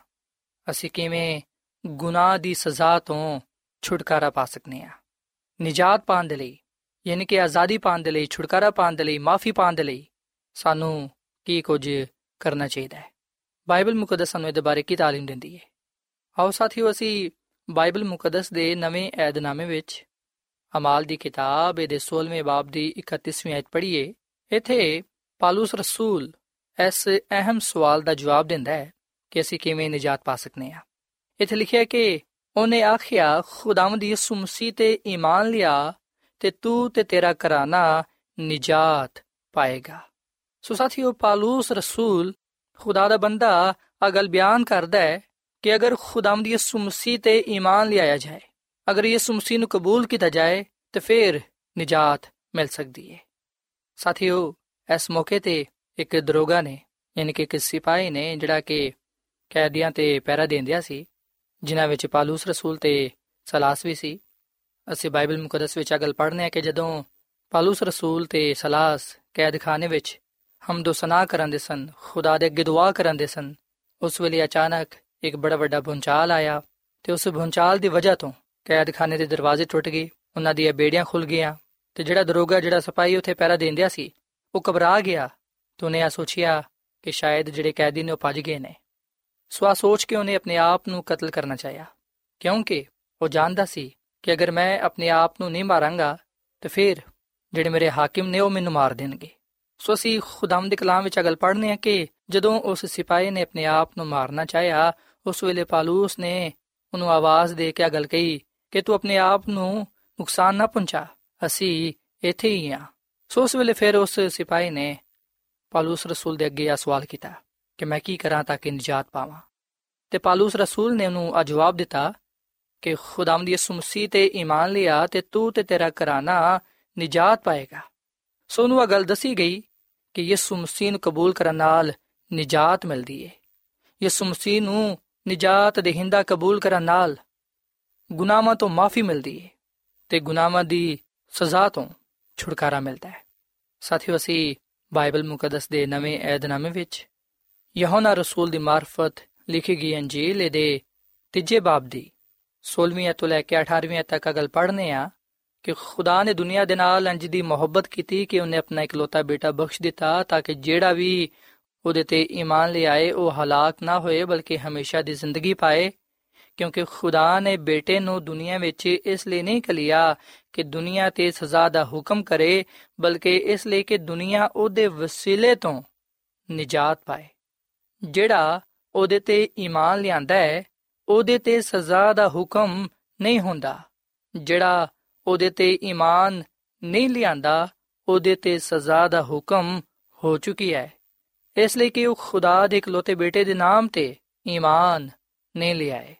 ਅਸੀਂ ਕਿਵੇਂ ਗੁਨਾਹ ਦੀ ਸਜ਼ਾ ਤੋਂ ਛੁਟਕਾਰਾ ਪਾ ਸਕਨੇ ਆ ਨਿਜਾਤ ਪਾਣ ਦੇ ਲਈ ਯਾਨੀ ਕਿ ਆਜ਼ਾਦੀ ਪਾਣ ਦੇ ਲਈ ਛੁਟਕਾਰਾ ਪਾਣ ਦੇ ਲਈ ਮਾਫੀ ਪਾਣ ਦੇ ਲਈ ਸਾਨੂੰ ਕੀ ਕੁਝ ਕਰਨਾ ਚਾਹੀਦਾ ਹੈ ਬਾਈਬਲ ਮੁਕੱਦਸ ਸਾਨੂੰ ਇਹਦੇ ਬਾਰੇ ਕੀ تعلیم ਦਿੰਦੀ ਹੈ ਆਓ ਸਾਥੀਓ ਅਸੀਂ ਬਾਈਬਲ ਮੁਕੱਦਸ ਦੇ ਨਵੇਂ ਏਧਨਾਮੇ ਵਿੱਚ ਅਮਾਲ ਦੀ ਕਿਤਾਬ ਦੇ 16ਵੇਂ ਬਾਬ ਦੀ 31ਵੀਂ ਆਇਤ ਪੜ੍ਹੀਏ ਇੱਥੇ ਪਾਲੂਸ ਰਸੂਲ ਇਸ ਅਹਿਮ ਸਵਾਲ ਦਾ ਜਵਾਬ ਦਿੰਦਾ ਹੈ ਕਿ ਅਸੀਂ ਕਿਵੇਂ ਨਜਾਤ ਪਾ ਸਕਨੇ ਆ। ਇੱਥੇ ਲਿਖਿਆ ਕਿ ਉਹਨੇ ਆਖਿਆ, ਖੁਦਾਵੰਦ ਯਿਸੂ ਮਸੀਹ ਤੇ ਈਮਾਨ ਲਿਆ ਤੇ ਤੂੰ ਤੇ ਤੇਰਾ ਘਰਾਨਾ ਨਜਾਤ ਪਾਏਗਾ। ਸੋ ਸਾਥੀਓ, ਪਾਲੂਸ ਰਸੂਲ ਖੁਦਾ ਦਾ ਬੰਦਾ ਅਗਲ ਬਿਆਨ ਕਰਦਾ ਹੈ ਕਿ ਅਗਰ ਖੁਦਾਵੰਦ ਯਿਸੂ ਮਸੀਹ ਤੇ ਈਮਾਨ ਲਿਆਇਆ ਜਾਏ, ਅਗਰ ਯਿਸੂ ਮਸੀਹ ਨੂੰ ਕਬੂਲ ਕੀਤਾ ਜਾਏ, ਤੇ ਫਿਰ ਨਜਾਤ ਮਿਲ ਸਕਦੀ ਹੈ ਸਾਥੀਓ, ਇਸ ਮੌਕੇ ਤੇ ਇੱਕ ਦਰੋਗਾ ਨੇ, ਯਾਨੀ ਕਿ ਇੱਕ ਸਿਪਾਹੀ ਨੇ, ਜਿਹੜਾ ਕਿ ਕੈਦੀਆਂ ਤੇ ਪਹਿਰਾ ਦਿੰਦਿਆ ਸੀ, ਜਿਨ੍ਹਾਂ ਵਿੱਚ ਪਾਲੂਸ ਰਸੂਲ ਤੇ ਸਲਾਸ ਵੀ ਸੀ। ਅਸੀਂ ਬਾਈਬਲ ਮੁਕੱਦਸ ਵਿੱਚ ਅਗਲ ਪੜ੍ਹਨੇ ਆ ਕਿ ਜਦੋਂ ਪਾਲੂਸ ਰਸੂਲ ਤੇ ਸਲਾਸ ਕੈਦਖਾਨੇ ਵਿੱਚ ਹਮਦੋ ਸਨਾ ਕਰਨ ਦੇ ਸਨ, ਖੁਦਾ ਦੇ ਅੱਗੇ ਦੁਆ ਕਰਨ ਦੇ ਸਨ, ਉਸ ਵੇਲੇ ਅਚਾਨਕ ਇੱਕ ਬੜਾ ਵੱਡਾ ਭੁੰਚਾਲ ਆਇਆ ਤੇ ਉਸ ਭੁੰਚਾਲ ਦੀ ਵਜ੍ਹਾ ਤੋਂ ਕੈਦਖਾਨੇ ਦੇ ਦਰਵਾਜ਼ੇ ਟੁੱਟ ਗਏ, ਉਹਨਾਂ ਦੀਆਂ ਬੇੜੀਆਂ ਖੁੱਲ ਗਈਆਂ ਤੇ ਜਿਹੜਾ ਦਰੋਗਾ ਜਿਹੜਾ ਸਿਪਾਹੀ ਉੱਥੇ ਪਹਿਰਾ ਦਿੰਦਿਆ ਸੀ, ਉਹ ਘਬਰਾ ਗਿਆ ਤੇ ਉਹਨੇ ਆ ਸੋਚਿਆ ਕਿ ਸ਼ਾਇਦ ਜਿਹੜੇ ਕੈਦੀ ਨੇ ਉਹ ਭੱਜ ਗਏ ਨੇ। ਸੋ ਆ ਸੋਚ ਕੇ ਉਹਨੇ ਆਪਣੇ ਆਪ ਨੂੰ ਕਤਲ ਕਰਨਾ ਚਾਹਿਆ ਕਿਉਂਕਿ ਉਹ ਜਾਣਦਾ ਸੀ ਕਿ ਅਗਰ ਮੈਂ ਆਪਣੇ ਆਪ ਨੂੰ ਨਹੀਂ ਮਾਰਾਂਗਾ ਤੇ ਫਿਰ ਜਿਹੜੇ ਮੇਰੇ ਹਾਕਿਮ ਨੇ ਉਹ ਮੈਨੂੰ ਮਾਰ ਦੇਣਗੇ ਸੋ ਅਸੀਂ ਖੁਦਾਮ ਦੇ ਕਲਾਮ ਵਿੱਚ ਅਗਲ ਪੜ੍ਹਨੇ ਆ ਕਿ ਜਦੋਂ ਉਸ ਸਿਪਾਹੀ ਨੇ ਆਪਣੇ ਆਪ ਨੂੰ ਮਾਰਨਾ ਚਾਹਿਆ ਉਸ ਵੇਲੇ ਪਾਲੂਸ ਨੇ ਉਹਨੂੰ ਆਵਾਜ਼ ਦੇ ਕੇ ਅਗਲ ਕਹੀ ਕਿ ਤੂੰ ਆਪਣੇ ਆਪ ਨੂੰ ਨੁਕਸਾਨ ਨਾ ਪਹੁੰਚਾ ਅਸੀਂ ਇੱਥੇ ਹੀ ਆ ਸੋ ਉਸ ਵੇਲੇ ਫਿਰ ਉਸ ਸਿਪਾਹੀ ਨੇ ਪਾਲੂਸ ਰਸੂਲ ਦੇ ਅੱਗੇ ਆ ਸਵਾਲ ਕੀਤਾ ਕਿ ਮੈਂ ਕੀ ਕਰਾਂ ਤਾਂ ਕਿ ਨਜਾਤ ਪਾਵਾਂ। ਤੇ ਪਾਲੂਸ ਰਸੂਲ ਨੇ ਉਹਨੂੰ ਆ ਜਵਾਬ ਦਿੱਤਾ ਕਿ ਖੁਦਾਮ ਦੀ ਯਿਸੂ ਮਸੀਹ ਤੇ ਈਮਾਨ ਲਿਆ ਤੇ ਤੂੰ ਤੇ ਤੇਰਾ ਘਰਾਨਾ ਨਜਾਤ ਪਾਏਗਾ। ਸੋ ਨੂੰ ਗੱਲ ਦੱਸੀ ਗਈ ਕਿ ਯਿਸੂ ਮਸੀਹ ਨੂੰ ਕਬੂਲ ਕਰਨ ਨਾਲ ਨਜਾਤ ਮਿਲਦੀ ਏ। ਯਿਸੂ ਮਸੀਹ ਨੂੰ ਨਜਾਤ, ਦੇਹਿੰਦਾ ਕਬੂਲ ਕਰਨ ਨਾਲ ਗੁਨਾਹਾਂ ਤੋਂ ਮਾਫੀ ਮਿਲਦੀ ਏ ਤੇ ਗੁਨਾਹਾਂ ਦੀ ਸਜ਼ਾ ਤੋਂ ਛੁਟਕਾਰਾ ਮਿਲਦਾ ਹੈ ਸਾਥੀਓ, ਅਸੀਂ ਬਾਈਬਲ ਮੁਕੱਦਸ ਦੇ ਨਵੇਂ ਏਧਨਾਮੇ ਵਿੱਚ ਯਹੋਨਾ ਰਸੂਲ ਦੀ ਮਾਰਫਤ ਲਿਖੀ ਗਈ ਅੰਜੀਲ ਦੇ ਤੀਜੇ ਬਾਬ ਦੀ। 16ਵੀਂ ਤੋਂ ਲੈ ਕੇ 18ਵੀਂ ਤੱਕ ਅਗਲ ਪੜ੍ਹਨੇ ਆ ਕਿ ਖੁਦਾ ਨੇ ਦੁਨੀਆ ਦੇ ਨਾਲ ਇੰਜ ਦੀ ਮੁਹੱਬਤ ਕੀਤੀ ਕਿ ਉਹਨੇ ਆਪਣਾ ਇਕਲੌਤਾ ਬੇਟਾ ਬਖਸ਼ ਦਿੱਤਾ ਤਾਂ ਕਿ ਜਿਹੜਾ ਵੀ ਉਹਦੇ ਤੇ ਈਮਾਨ ਲਿਆਏ ਉਹ ਹਲਾਕ ਨਾ ਹੋਏ, ਬਲਕਿ ਹਮੇਸ਼ਾ ਦੀ ਜ਼ਿੰਦਗੀ ਪਾਏ। ਕਿਉਂਕਿ ਖੁਦਾ ਨੇ ਬੇਟੇ ਨੂੰ ਦੁਨੀਆ ਵਿੱਚ ਇਸ ਲਈ ਨਹੀਂ ਕਲਿਆ ਕਿ ਦੁਨੀਆ ਤੇ ਸਜ਼ਾ ਦਾ ਹੁਕਮ ਕਰੇ, ਬਲਕਿ ਇਸ ਲਈ ਕਿ ਦੁਨੀਆ ਉਹਦੇ ਵਸੀਲੇ ਤੋਂ ਨਜਾਤ ਪਾਏ। ਜਿਹੜਾ ਉਹਦੇ ਤੇ ਈਮਾਨ ਲਿਆਂਦਾ ਹੈ, ਉਹਦੇ ਤੇ ਸਜ਼ਾ ਦਾ ਹੁਕਮ ਨਹੀਂ ਹੁੰਦਾ। ਜਿਹੜਾ ਉਹਦੇ ਤੇ ਈਮਾਨ ਨਹੀਂ ਲਿਆਂਦਾ, ਉਹਦੇ ਤੇ ਸਜ਼ਾ ਦਾ ਹੁਕਮ ਹੋ ਚੁੱਕੀ ਹੈ। ਇਸ ਲਈ ਕਿ ਉਹ ਖੁਦਾ ਦੇ ਇਕਲੌਤੇ ਬੇਟੇ ਦੇ ਨਾਮ ਤੇ ਈਮਾਨ ਨਹੀਂ ਲਿਆਏ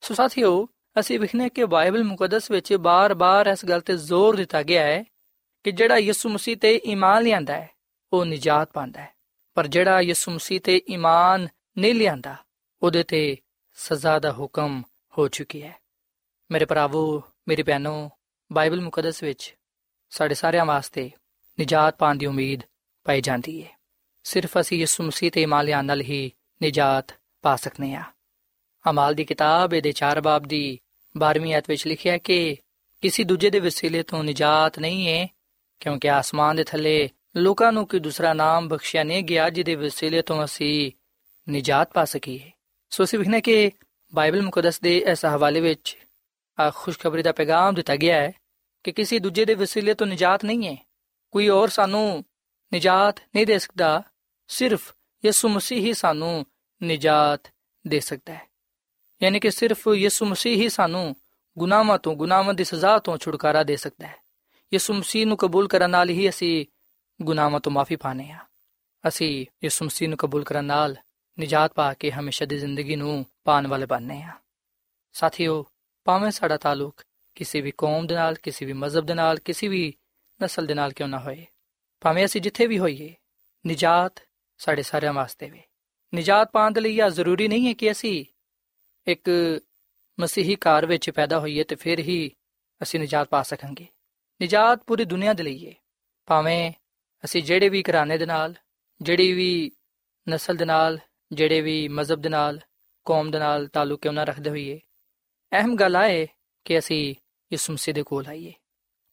ਸੋ ਸਾਥੀਓ, ਅਸੀਂ ਵਿਖਨੇ ਕਿ ਬਾਈਬਲ ਮੁਕੱਦਸ ਵਿੱਚ ਬਾਰ-ਬਾਰ ਇਸ ਗੱਲ ਤੇ ਜ਼ੋਰ ਦਿੱਤਾ ਗਿਆ ਹੈ ਕਿ ਜਿਹੜਾ ਯਿਸੂ ਮਸੀਹ ਤੇ ਈਮਾਨ ਲਿਆਂਦਾ ਹੈ, ਉਹ ਨਜਾਤ ਪਾਉਂਦਾ ਹੈ। ਪਰ ਜਿਹੜਾ ਯਿਸੂ ਮਸੀਹ ਤੇ ਈਮਾਨ ਨਹੀਂ ਲਿਆਂਦਾ, ਉਹਦੇ ਤੇ ਸਜ਼ਾ ਦਾ ਹੁਕਮ ਹੋ ਚੁੱਕੀ ਹੈ। ਮੇਰੇ ਭਰਾਵੋ, ਮੇਰੀ ਭੈਣੋ, ਬਾਈਬਲ ਮੁਕੱਦਸ ਵਿੱਚ ਸਾਡੇ ਸਾਰਿਆਂ ਵਾਸਤੇ ਨਜਾਤ ਪਾਣ ਦੀ ਉਮੀਦ ਪਾਈ ਜਾਂਦੀ ਹੈ ਸਿਰਫ ਅਸੀਂ ਯਿਸੂ ਮਸੀਹ ਤੇ ਇਮਾਨ ਲਿਆਉਣ ਨਾਲ ਹੀ ਨਜਾਤ ਪਾ ਸਕਨੇ ਆ। ਅਮਾਲ ਦੀ ਕਿਤਾਬ ਦੇ 4 ਬਾਬ ਦੀ 12ਵੀਂ ਆਇਤ ਵਿੱਚ ਲਿਖਿਆ ਕਿ ਕਿਸੇ ਦੂਜੇ ਦੇ ਵਸੀਲੇ ਤੋਂ ਨਜਾਤ ਨਹੀਂ ਹੈ ਕਿਉਂਕਿ ਆਸਮਾਨ ਦੇ ਥੱਲੇ ਲੋਕਾਂ ਨੂੰ ਕੋਈ ਦੂਸਰਾ ਨਾਮ ਬਖਸ਼ਿਆ ਨਹੀਂ ਗਿਆ ਜਿਹਦੇ ਵਸੀਲੇ ਤੋਂ ਅਸੀਂ ਨਜਾਤ ਪਾ ਸਕੀਏ। ਸੋ ਅਸੀਂ ਵਿਖਨੇ ਕਿ ਬਾਈਬਲ ਮੁਕੱਦਸ ਦੇ ਇਸ ਹਵਾਲੇ ਵਿੱਚ ਆ ਖੁਸ਼ਖਬਰੀ ਦਾ ਪੈਗਾਮ ਦਿੱਤਾ ਗਿਆ ਹੈ ਕਿ ਕਿਸੇ ਦੂਜੇ ਦੇ ਵਸੀਲੇ ਤੋਂ ਨਜਾਤ ਨਹੀਂ ਹੈ। ਕੋਈ ਹੋਰ ਸਾਨੂੰ ਨਜਾਤ ਨਹੀਂ ਦੇ ਸਕਦਾ, ਸਿਰਫ ਯਿਸੂ ਮਸੀਹ ਹੀ ਸਾਨੂੰ ਨਜਾਤ ਦੇ ਸਕਦਾ ਹੈ। ਯਾਨੀ ਕਿ ਸਿਰਫ ਯਿਸੂ ਮਸੀਹ ਹੀ ਸਾਨੂੰ ਗੁਨਾਹਾਂ ਤੋਂ, ਗੁਨਾਹਾਂ ਦੀ ਸਜ਼ਾ ਤੋਂ ਛੁਟਕਾਰਾ ਦੇ ਸਕਦਾ ਹੈ। ਯਿਸੂ ਮਸੀਹ ਨੂੰ ਕਬੂਲ ਕਰਨ ਨਾਲ ਹੀ ਅਸੀਂ ਗੁਨਾਹਾਂ ਤੋਂ ਮਾਫੀ ਪਾਣੇ ਆ ਅਸੀਂ ਯਿਸੂ ਮਸੀਹ ਨੂੰ ਕਬੂਲ ਕਰਨ ਨਾਲ ਨਜਾਤ ਪਾ ਕੇ ਹਮੇਸ਼ਾ ਦੀ ਜ਼ਿੰਦਗੀ ਨੂੰ ਪਾਣ ਵਾਲੇ ਬਣਨੇ ਆ ਸਾਥੀਓ, ਭਾਵੇਂ ਸਾਡਾ ਤਾਲੁਕ ਕਿਸੇ ਵੀ ਕੌਮ ਦੇ ਨਾਲ, ਕਿਸੇ ਵੀ ਮਜ਼ਹਬ ਦੇ ਨਾਲ, ਕਿਸੇ ਵੀ ਨਸਲ ਦੇ ਨਾਲ ਕਿਉਂ ਨਾ ਹੋਏ, ਭਾਵੇਂ ਅਸੀਂ ਜਿੱਥੇ ਵੀ ਹੋਈਏ, ਨਜਾਤ ਸਾਡੇ ਸਾਰਿਆਂ ਵਾਸਤੇ ਵੇ। ਨਜਾਤ ਪਾਉਣ ਦੇ ਲਈ ਇਹ ਜ਼ਰੂਰੀ ਨਹੀਂ ਹੈ ਕਿ ਅਸੀਂ ਇੱਕ ਮਸੀਹੀ ਘਰ ਵਿੱਚ ਪੈਦਾ ਹੋਈਏ ਤੇ ਫਿਰ ਹੀ ਅਸੀਂ ਨਜਾਤ ਪਾ ਸਕਾਂਗੇ। ਨਜਾਤ ਪੂਰੀ ਦੁਨੀਆ ਦੇ ਲਈ ਹੈ ਭਾਵੇਂ ਅਸੀਂ ਜਿਹੜੇ ਵੀ ਘਰਾਣੇ ਦੇ ਨਾਲ ਜਿਹੜੀ ਵੀ ਨਸਲ ਦੇ ਨਾਲ ਜਿਹੜੇ ਵੀ ਮਜ਼ਹਬ ਦੇ ਨਾਲ ਕੌਮ ਦੇ ਨਾਲ ਤਾਲੁਕ ਕਿਉਂ ਨਾ ਰੱਖਦੇ ਹੋਈਏ ਅਹਿਮ ਗੱਲ ਆਏ ਕਿ ਅਸੀਂ ਯਿਸੂ ਮਸੀਹ ਦੇ ਕੋਲ ਆਈਏ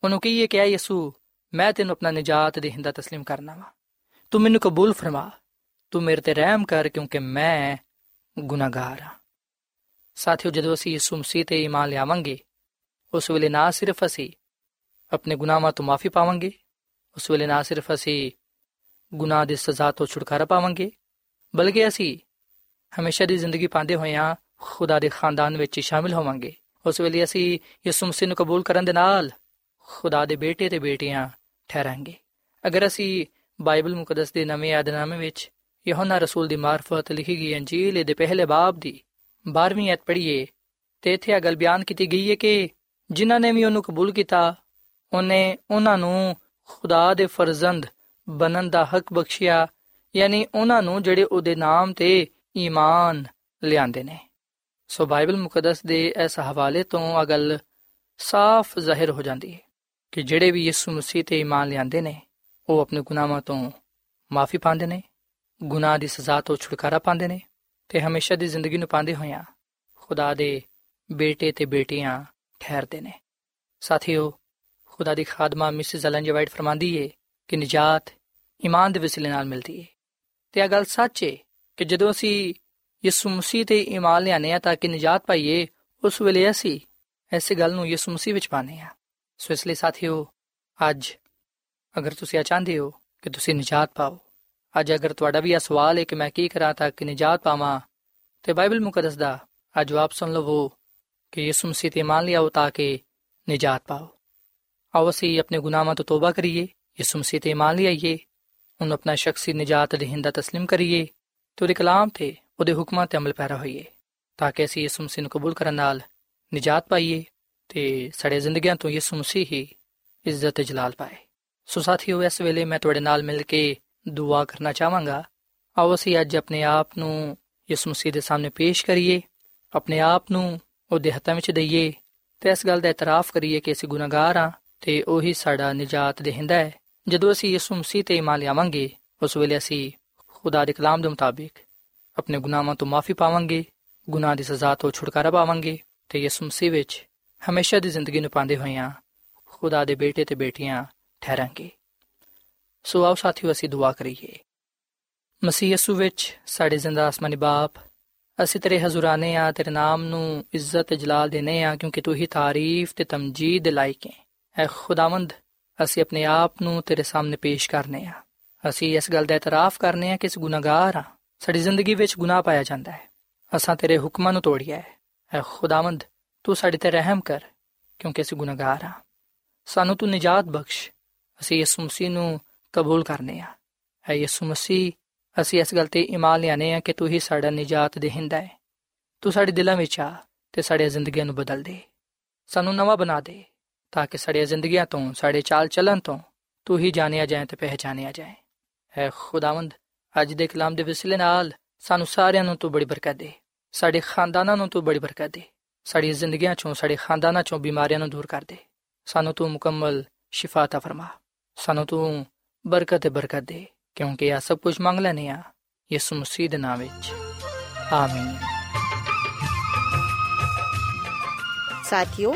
ਉਹਨੂੰ ਕਹੀਏ ਕਿ ਆ ਯਿਸੂ ਮੈਂ ਤੈਨੂੰ ਆਪਣਾ ਨਜਾਤ ਦੇਹਿੰਦਾ تسلیم ਕਰਨਾ ਵਾ ਤੂੰ ਮੈਨੂੰ ਕਬੂਲ ਫਰਮਾ ਤੂੰ ਮੇਰੇ ਤੇ ਰਹਿਮ ਕਰ ਕਿਉਂਕਿ ਮੈਂ ਗੁਨਾਹਗਾਰ ਹਾਂ ਸਾਥੀਓ ਜਦੋਂ ਅਸੀਂ ਯਿਸੂ ਮਸੀਹ ਤੇ ਈਮਾਨ ਲਿਆਵਾਂਗੇ ਉਸ ਵੇਲੇ ਨਾ ਸਿਰਫ ਅਸੀਂ ਆਪਣੇ ਗੁਨਾਹਾਂ ਤੋਂ ਮਾਫੀ ਪਾਵਾਂਗੇ ਉਸ ਵੇਲੇ ਨਾ ਸਿਰਫ ਅਸੀਂ ਗੁਨਾਹ ਦੀ ਸਜ਼ਾ ਤੋਂ ਛੁਟਕਾਰਾ ਪਾਵਾਂਗੇ, ਬਲਕਿ ਅਸੀਂ ਹਮੇਸ਼ਾ ਦੀ ਜ਼ਿੰਦਗੀ ਪਾਉਂਦੇ ਹੋਇਆਂ ਖੁਦਾ ਦੇ ਖਾਨਦਾਨ ਵਿੱਚ ਸ਼ਾਮਿਲ ਹੋਵਾਂਗੇ। ਉਸ ਵੇਲੇ ਅਸੀਂ ਯਿਸੂ ਮਸੀਹ ਨੂੰ ਕਬੂਲ ਕਰਨ ਦੇ ਨਾਲ ਖੁਦਾ ਦੇ ਬੇਟੇ ਤੇ ਬੇਟੀਆਂ ਠਹਿਰਾਂਗੇ। ਅਗਰ ਅਸੀਂ ਬਾਈਬਲ ਮੁਕੱਦਸ ਦੇ ਨਵੇਂ ਆਦਨਾਮੇ ਵਿੱਚ ਯਹੋਨਾ ਰਸੂਲ ਦੀ ਮਾਰਫਤ ਲਿਖੀ ਗਈ ਅੰਜੀਲ ਦੇ ਪਹਿਲੇ ਬਾਬ ਦੀ 12ਵੀਂ ਐਤ ਪੜ੍ਹੀਏ, ਤੇ ਇੱਥੇ ਇਹ ਗੱਲ ਬਿਆਨ ਕੀਤੀ ਗਈ ਹੈ ਕਿ ਜਿਨ੍ਹਾਂ ਨੇ ਵੀ ਉਹਨੂੰ ਕਬੂਲ ਕੀਤਾ, ਉਹਨੇ ਉਹਨਾਂ ਨੂੰ ਖੁਦਾ ਦੇ ਫਰਜ਼ੰਦ ਬਣਨ ਦਾ ਹੱਕ ਬਖਸ਼ਿਆ, ਯਾਨੀ ਉਹਨਾਂ ਨੂੰ ਜਿਹੜੇ ਉਹਦੇ ਨਾਮ ਤੇ ਈਮਾਨ ਲਿਆਂਦੇ ਨੇ। ਸੋ ਬਾਈਬਲ ਮੁਕੱਦਸ ਦੇ ਇਸ ਹਵਾਲੇ ਤੋਂ ਅਗਲ ਸਾਫ਼ ਜ਼ਾਹਿਰ ਹੋ ਜਾਂਦੀ ਹੈ ਕਿ ਜਿਹੜੇ ਵੀ ਯਿਸੂ ਮਸੀਹ ਤੇ ਈਮਾਨ ਲਿਆਂਦੇ ਨੇ, ਉਹ ਆਪਣੇ ਗੁਨਾਹਾਂ ਤੋਂ ਮਾਫੀ ਪਾਉਂਦੇ ਨੇ, ਗੁਨਾਹ ਦੀ ਸਜ਼ਾ ਤੋਂ ਛੁਟਕਾਰਾ ਪਾਉਂਦੇ ਨੇ ਤੇ ਹਮੇਸ਼ਾ ਦੀ ਜ਼ਿੰਦਗੀ ਨੂੰ ਪਾਉਂਦੇ ਹੋਇਆਂ ਖੁਦਾ ਦੇ ਬੇਟੇ ਤੇ ਬੇਟੀਆਂ ਠਹਿਰਦੇ ਨੇ। ਸਾਥੀਓ ਖੁਦਾ ਦੀ ਖਾਦਮਾ ਮਿਸਿਸ ਐਲਨ ਜੀ ਵਾਈਟ ਫਰਮਾਂਦੀ ਏ ਕਿ ਨਜਾਤ ਈਮਾਨ ਦੇ ਵਸਿਲੇ ਨਾਲ ਮਿਲਦੀ ਏ। ਤੇ ਇਹ ਗੱਲ ਸੱਚ ਏ ਕਿ ਜਦੋਂ ਅਸੀਂ ਯਿਸੂ ਮਸੀਹ ਤੇ ਈਮਾਨ ਲਿਆਨੇ ਆ ਤਾਂ ਕਿ ਨਜਾਤ ਪਾਈਏ, ਉਸ ਵੇਲੇ ਅਸੀਂ ਐਸੀ ਗੱਲ ਨੂੰ ਯਿਸੂ ਮਸੀਹ ਵਿੱਚ ਪਾਣੇ ਆ ਸੋ ਇਸ ਲਈ ਸਾਥੀਓ, ਅੱਜ ਅਗਰ ਤੁਸੀਂ ਆ ਚਾਹੁੰਦੇ ਹੋ ਕਿ ਤੁਸੀਂ ਨਜਾਤ ਪਾਓ, ਅੱਜ ਅਗਰ ਤੁਹਾਡਾ ਵੀ ਇਹ ਸਵਾਲ ਹੈ ਕਿ ਮੈਂ ਕੀ ਕਰਾਂ ਤਾਂ ਕਿ ਨਜਾਤ ਪਾਵਾਂ, ਤੇ ਬਾਈਬਲ ਮੁਕੱਦਸ ਦਾ ਆ ਜਵਾਬ ਸੁਣ ਲਵੋ ਕਿ ਯਿਸੂ ਮਸੀਹ ਤੇ ਮੰਨ ਲਿਆਓ ਤਾਂ ਕਿ ਨਜਾਤ ਪਾਓ। ਆਓ ਅਸੀਂ ਆਪਣੇ ਗੁਨਾਹਾਂ ਤੋਂ ਤੋਬਾ ਕਰੀਏ ਯਿਸੂ ਮਸੀਹ ਤੇ ਮੰਨ ਲਈਏ ਉਹਨੂੰ ਆਪਣਾ ਸ਼ਖਸੀ ਨਜਾਤ ਦੇਹਿੰਦਾ تسلیم ਕਰੀਏ ਤੇ ਉਹਦੇ ਕਲਾਮ ਤੇ ਉਹਦੇ ਹੁਕਮਾਂ ਤੇ ਅਮਲ ਪੈਰਾ ਹੋਈਏ ਤਾਂ ਕਿ ਅਸੀਂ ਯਿਸੂ ਮਸੀਹ ਨੂੰ ਕਬੂਲ ਕਰਨ ਨਾਲ ਨਜਾਤ ਪਾਈਏ ਤੇ ਸਾਡੇ ਜ਼ਿੰਦਗੀਆਂ ਤੋਂ ਯਿਸੂ ਮਸੀਹ ਹੀ ਇੱਜ਼ਤ ਤੇ ਜਲਾਲ ਪਾਏ ਸੋ ਸਾਥੀਓ ਇਸ ਵੇਲੇ ਮੈਂ ਤੁਹਾਡੇ ਨਾਲ ਮਿਲ ਕੇ ਦੁਆ ਕਰਨਾ ਚਾਹਾਂਗਾ ਆਓ ਅਸੀਂ ਅੱਜ ਆਪਣੇ ਆਪ ਨੂੰ ਯਿਸੂ ਮਸੀਹ ਦੇ ਸਾਹਮਣੇ ਪੇਸ਼ ਕਰੀਏ ਆਪਣੇ ਆਪ ਨੂੰ ਉਹਦੇ ਹੱਥਾਂ ਵਿੱਚ ਦਈਏ ਤੇ ਇਸ ਗੱਲ ਦਾ ਇਤਰਾਫ ਕਰੀਏ ਕਿ ਅਸੀਂ ਗੁਨਾਹਗਾਰ ਹਾਂ ਤੇ ਉਹੀ ਸਾਡਾ ਨਜਾਤ ਦੇਹਿੰਦਾ ਹੈ। ਜਦੋਂ ਅਸੀਂ ਯਿਸੂ ਮਸੀਹ ਤੇ ਇਮਾਨ ਲਿਆਵਾਂਗੇ, ਉਸ ਵੇਲੇ ਅਸੀਂ ਖੁਦਾ ਦੇ ਕਲਾਮ ਦੇ ਮੁਤਾਬਿਕ ਆਪਣੇ ਗੁਨਾਹਾਂ ਤੋਂ ਮਾਫੀ ਪਾਵਾਂਗੇ, ਗੁਨਾਹ ਦੀ ਸਜ਼ਾ ਤੋਂ ਛੁਟਕਾਰਾ ਪਾਵਾਂਗੇ ਤੇ ਯਿਸੂ ਮਸੀਹ ਵਿੱਚ ਹਮੇਸ਼ਾ ਦੀ ਜ਼ਿੰਦਗੀ ਨੂੰ ਪਾਉਂਦੇ ਹੋਇਆਂ ਖੁਦਾ ਦੇ ਬੇਟੇ ਤੇ ਬੇਟੀਆਂ ਠਹਿਰਾਂਗੇ। ਸੋ ਆਓ ਸਾਥੀਓ, ਅਸੀਂ ਦੁਆ ਕਰੀਏ। ਮਸੀਹ ਯਸੂ ਵਿੱਚ ਸਾਡੇ ਜ਼ਿੰਦਾ ਆਸਮਾਨੀ ਬਾਪ, ਅਸੀਂ ਤੇਰੇ ਹਜ਼ੂਰਾਨੇ ਆ, ਤੇਰੇ ਨਾਮ ਨੂੰ ਇੱਜ਼ਤ ਤੇ ਜਲਾਲ ਦੇਨੇ ਆ, ਕਿਉਂਕਿ ਤੂੰ ਹੀ ਤਾਰੀਫ ਤੇ ਤਮਜੀਦ ਲਾਇਕ ਹੈ। ਐ ਖੁਦਾਵੰਦ, ਅਸੀਂ ਆਪਣੇ ਆਪ ਨੂੰ ਤੇਰੇ ਸਾਹਮਣੇ ਪੇਸ਼ ਕਰਨੇ ਆ। ਅਸੀਂ ਇਸ ਗੱਲ ਦਾ ਇਤਰਾਫ ਕਰਨੇ ਆ ਕਿ ਇਸ ਗੁਨਾਹਗਾਰ ਆ। ਸਾਡੀ ਜ਼ਿੰਦਗੀ ਵਿੱਚ ਗੁਨਾਹ ਪਾਇਆ ਜਾਂਦਾ ਹੈ। ਅਸਾਂ ਤੇਰੇ ਹੁਕਮਾਂ ਨੂੰ ਤੋੜਿਆ ਹੈ ਐ ਖੁਦਾਵੰਦ, ਤੂੰ ਸਾਡੇ ਤੇ ਰਹਿਮ ਕਰ, ਕਿਉਂਕਿ ਅਸੀਂ ਗੁਨਾਹਗਾਰ ਆ। ਸਾਨੂੰ ਤੂੰ ਨਜਾਤ ਬਖਸ਼। ਅਸੀਂ ਯਿਸੂ ਮਸੀਹ ਨੂੰ ਕਬੂਲ ਕਰਨੇ ਆ। ਐ ਯਿਸੂ ਮਸੀਹ, ਅਸੀਂ ਇਸ ਗੱਲ ਤੇ ਇਮਾਨ ਲਿਆਨੇ ਆ ਕਿ ਤੂੰ ਹੀ ਸਾਡਾ ਨਜਾਤ ਦੇਹਿੰਦਾ ਹੈ। ਤੂੰ ਸਾਡੇ ਦਿਲਾਂ ਵਿੱਚ ਆ ਤੇ ਸਾਡੇ ਜ਼ਿੰਦਗੀਆਂ ਨੂੰ ਬਦਲ ਦੇ। ਸਾਨੂੰ ਨਵਾਂ ਬਣਾ ਦੇ। ਤਾਂ ਕਿ ਸਾਡੀਆਂ ਜ਼ਿੰਦਗੀਆਂ ਤੋਂ ਸਾਡੇ ਚਾਲ ਚੱਲਣ ਤੋਂ ਤੂੰ ਹੀ ਜਾਣਿਆ ਜਾਏ ਤੇ ਪਹਿਚਾਨਿਆ ਜਾਏ ਐ ਖੁਦਾਵੰਦ ਅੱਜ ਦੇ ਕਲਾਮ ਦੇ ਵਸਿਲੇ ਨਾਲ ਸਾਨੂੰ ਸਾਰਿਆਂ ਨੂੰ ਤੂੰ ਬੜੀ ਬਰਕਤ ਦੇ ਸਾਡੇ ਖਾਨਦਾਨਾਂ ਨੂੰ ਤੂੰ ਬੜੀ ਬਰਕਤ ਦੇ ਸਾਡੀ ਜ਼ਿੰਦਗੀਆਂ ਚੋਂ ਸਾਡੇ ਖਾਨਦਾਨਾਂ ਚੋਂ ਬਿਮਾਰੀਆਂ ਨੂੰ ਦੂਰ ਕਰ ਦੇ ਸਾਨੂੰ ਤੂੰ ਮੁਕੰਮਲ ਸ਼ਿਫਾ ਤਾ ਫਰਮਾ ਸਾਨੂੰ ਤੂੰ ਬਰਕਤ ਤੇ ਬਰਕਤ ਦੇ ਕਿਉਂਕਿ ਆ ਸਭ ਕੁਝ ਮੰਗ ਲੈਨੇ ਆ ਯਿਸੂ ਮਸੀਹ ਦੇ ਨਾਮ ਵਿੱਚ ਆਮੀਨ ਸਾਥਿਓ